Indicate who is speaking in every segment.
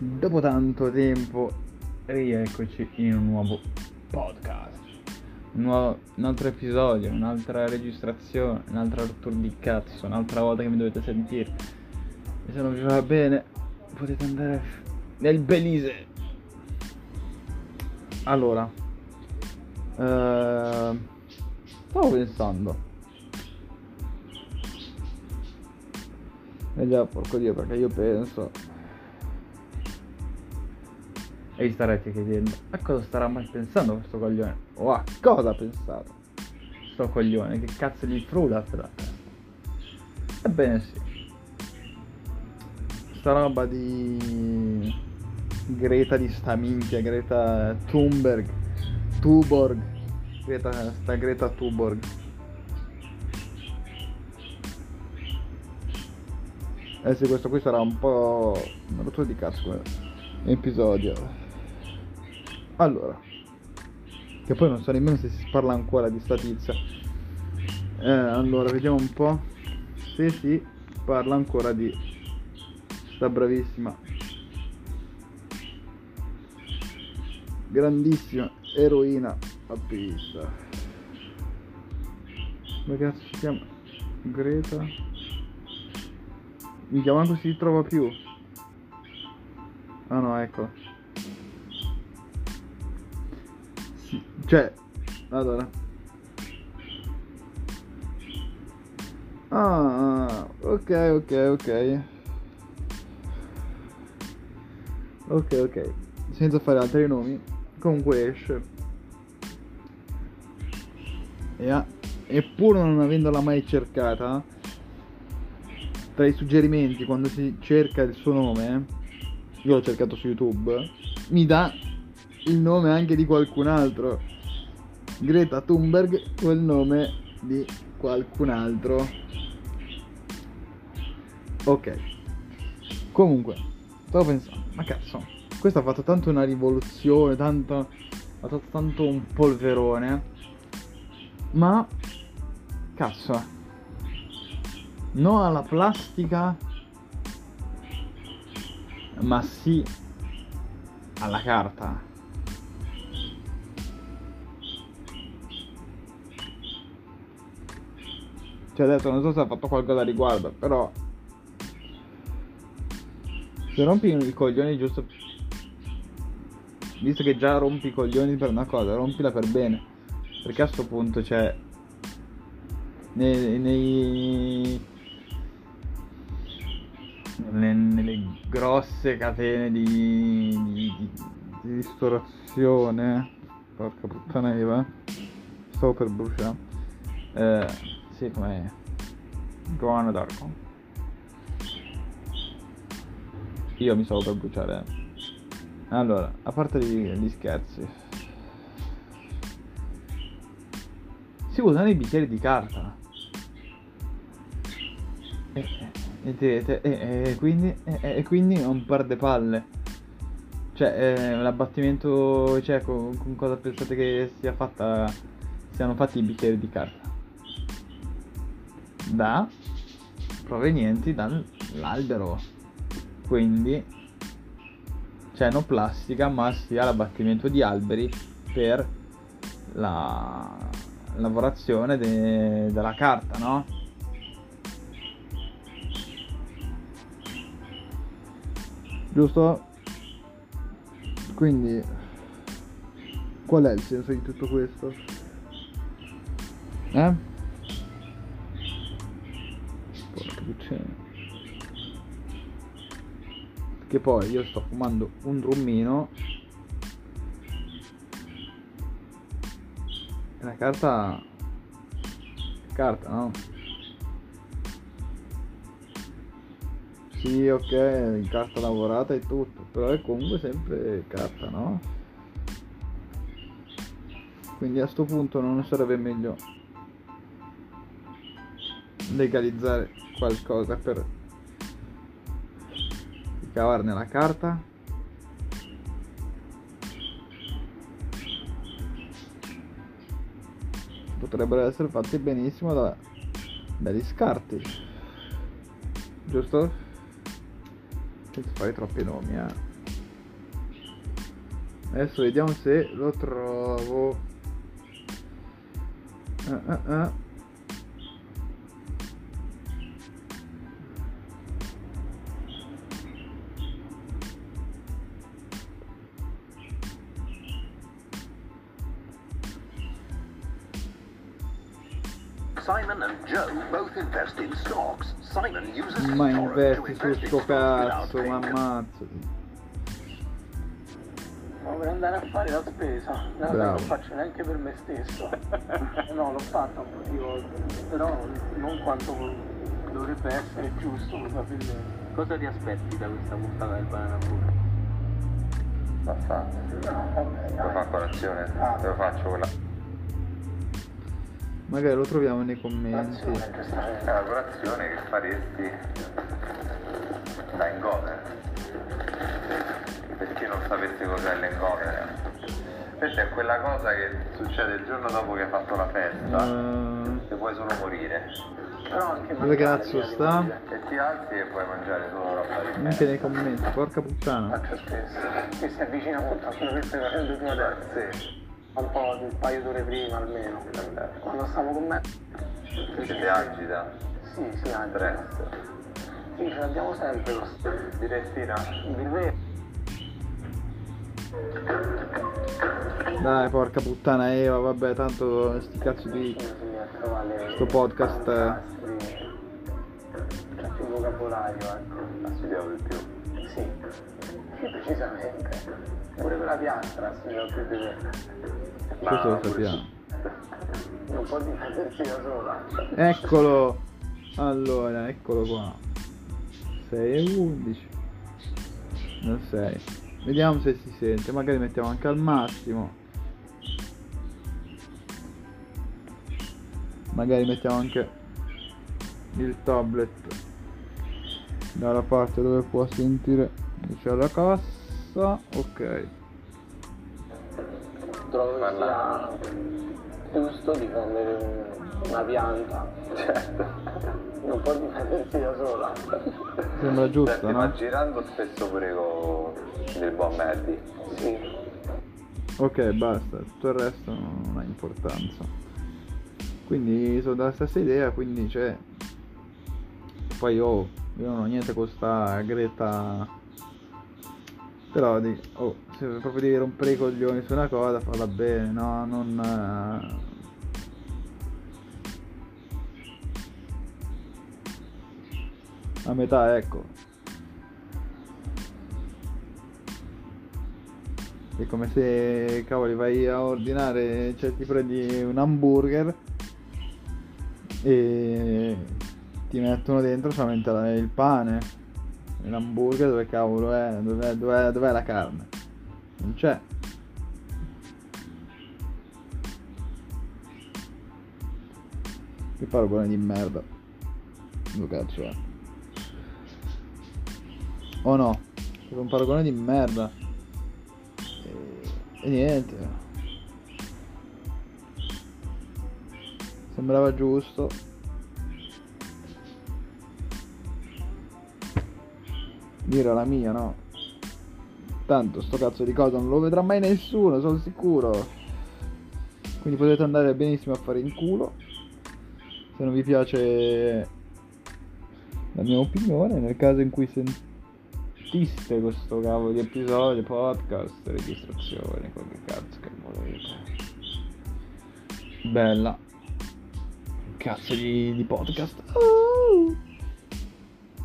Speaker 1: Dopo tanto tempo, rieccoci in un nuovo podcast. Un, nuovo, un altro episodio, un'altra registrazione, un'altra rottura di cazzo, un'altra volta che mi dovete sentire. E se non vi va bene, potete andare nel Belize. Allora, eh, stavo pensando. E già, porco dio, perché io penso e vi starete chiedendo, a cosa starà mai pensando questo coglione? O a cosa ha pensato? Sto coglione, che cazzo gli frulla per la testa? Ebbene sì. Sta roba di... Greta di sta minchia, Greta Thunberg, Tuborg, Greta, sta Greta Tuborg. Eh sì, questo qui sarà un po' una rottura di cazzo episodio. Allora, che poi non so nemmeno se si parla ancora di sta tizia. Eh, allora, vediamo un po'. Se si parla ancora di sta bravissima, grandissima eroina a pista. Come cazzo si chiama? Greta? Mi chiama manco si trova più. Ah no, ecco. Cioè, allora. Ah, ok, ok, ok. Ok, ok. Senza fare altri nomi. Comunque esce. E pur non avendola mai cercata, tra i suggerimenti quando si cerca il suo nome, io l'ho cercato su YouTube, mi dà il nome anche di qualcun altro. Greta Thunberg col nome di qualcun altro. Ok. Comunque, stavo pensando, ma cazzo, questo ha fatto tanto una rivoluzione, tanto, ha fatto tanto un polverone. Ma, cazzo, no alla plastica, ma sì alla carta. Cioè adesso non so se ha fatto qualcosa riguardo, però... Se rompi i coglioni giusto... Visto che già rompi i coglioni per una cosa, rompila per bene. Perché a sto punto, cioè... Nei... nei... Nelle, nelle grosse catene di, di, di, di ristorazione porca puttana Eva stavo per bruciare eh, sì, come Joanna d'Arco. Io mi stavo per bruciare. Allora, a parte gli, gli scherzi. Si usano i bicchieri di carta. E, e direte, e, e, quindi, e, quindi non perde palle. Cioè, eh, l'abbattimento, cioè, con, con cosa pensate che sia fatta, siano fatti i bicchieri di carta? Da provenienti dall'albero quindi c'è non plastica ma sia l'abbattimento di alberi per la lavorazione de- della carta no? giusto? quindi qual è il senso di tutto questo? eh? Che poi io sto fumando un drummino. La carta carta no? Sì ok carta lavorata e tutto però è comunque sempre carta no? Quindi a sto punto non sarebbe meglio legalizzare qualcosa per ricavarne la carta potrebbero essere fatti benissimo da, dagli scarti giusto? senza fare troppi nomi eh Adesso vediamo se lo trovo. Ah, ah, ah. Ma investi su
Speaker 2: invest in
Speaker 1: sto
Speaker 2: stocks without
Speaker 1: cazzo, ma ammazzati.
Speaker 3: Ma per andare a fare la spesa, non lo faccio neanche per me stesso. no, l'ho fatta un po' di volte, però non quanto dovrebbe essere giusto probabilmente.
Speaker 4: Cosa ti aspetti da questa puntata del Banana Book?
Speaker 5: Ma fa, lo fa a colazione, te lo faccio quella.
Speaker 1: Magari lo troviamo nei commenti.
Speaker 5: È la colazione che faresti da hangover. Per chi non sapesse cos'è l'hangover. Questa è quella cosa che succede il giorno dopo che hai fatto la festa
Speaker 1: Eh,
Speaker 5: e puoi solo morire.
Speaker 3: Però anche
Speaker 1: dove cazzo sta?
Speaker 5: E ti alzi e puoi mangiare solo roba di
Speaker 1: Anche nei commenti, porca puttana.
Speaker 3: Faccio spesso, che si avvicina molto a quello che stai facendo tu adesso. Un po' un paio d'ore prima almeno. Quando stavo con me.
Speaker 5: che ti agita,
Speaker 3: Sì, sì, anche.
Speaker 5: stress.
Speaker 3: Sì, ce l'abbiamo sempre lo stesso.
Speaker 5: Direttina,
Speaker 3: vero.
Speaker 1: Dai, porca puttana Eva, vabbè, tanto sti cazzo di... Sto podcast, eh.
Speaker 3: Più vocabolario, ecco.
Speaker 5: ha studiato di più.
Speaker 3: Sì, sì, precisamente. Pure quella piastra studia più di me.
Speaker 1: Questo lo sappiamo.
Speaker 3: Non può difendersi da sola.
Speaker 1: Eccolo! Allora, eccolo qua. 6 e 11. Non 6. Vediamo se si sente, magari mettiamo anche al massimo. Magari mettiamo anche il tablet dalla parte dove può sentire c'è la cassa. Ok.
Speaker 3: Trovo che
Speaker 5: Parla.
Speaker 3: sia giusto difendere un- una pianta.
Speaker 5: Certo.
Speaker 3: Non può difendersi da sola.
Speaker 1: Sembra giusto,
Speaker 5: Senti, ma
Speaker 1: no?
Speaker 5: girando spesso pure con il buon Melody.
Speaker 3: Sì.
Speaker 1: Ok, basta, tutto il resto non ha importanza. Quindi sono della stessa idea, quindi c'è. Poi oh, io non ho niente con sta Greta. Però di, oh, se proprio devi rompere i coglioni su una cosa, falla bene, no? Non. eh, A metà, ecco. È come se cavoli vai a ordinare, cioè ti prendi un hamburger e ti mettono dentro solamente la- il pane. L'hamburger dove cavolo è? Dov'è, dov'è- dov'è la carne? Non c'è. Che paragone di merda. Dove cazzo è? Oh no, è un paragone di merda. E, e niente. Sembrava giusto. Dire la mia, no? Tanto sto cazzo di cosa non lo vedrà mai nessuno, sono sicuro. Quindi potete andare benissimo a fare in culo. Se non vi piace la mia opinione, nel caso in cui sentiste questo cavolo di episodio, podcast, registrazione, quel cazzo che volete. Bella. Cazzo di, di podcast. Oh.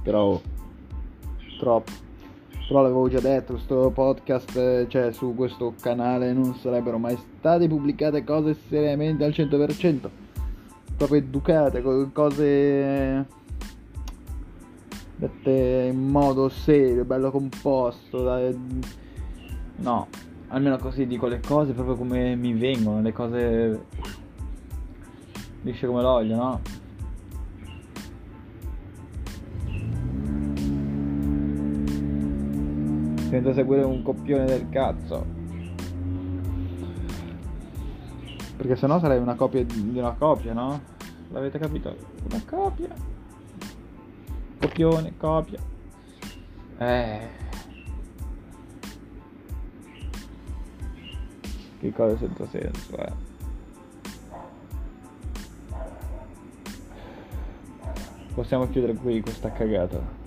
Speaker 1: Però troppo. Però l'avevo già detto, questo podcast, eh, cioè su questo canale non sarebbero mai state pubblicate cose seriamente al 100%. Proprio educate, co- cose dette in modo serio, bello composto. dai. No, almeno così dico le cose proprio come mi vengono, le cose lisce come l'olio, no? Senza seguire un copione del cazzo. Perché sennò sarei una copia di una copia, no? L'avete capito? Una copia. Copione, copia. Eh. Che cosa senza senso, eh. Possiamo chiudere qui questa cagata.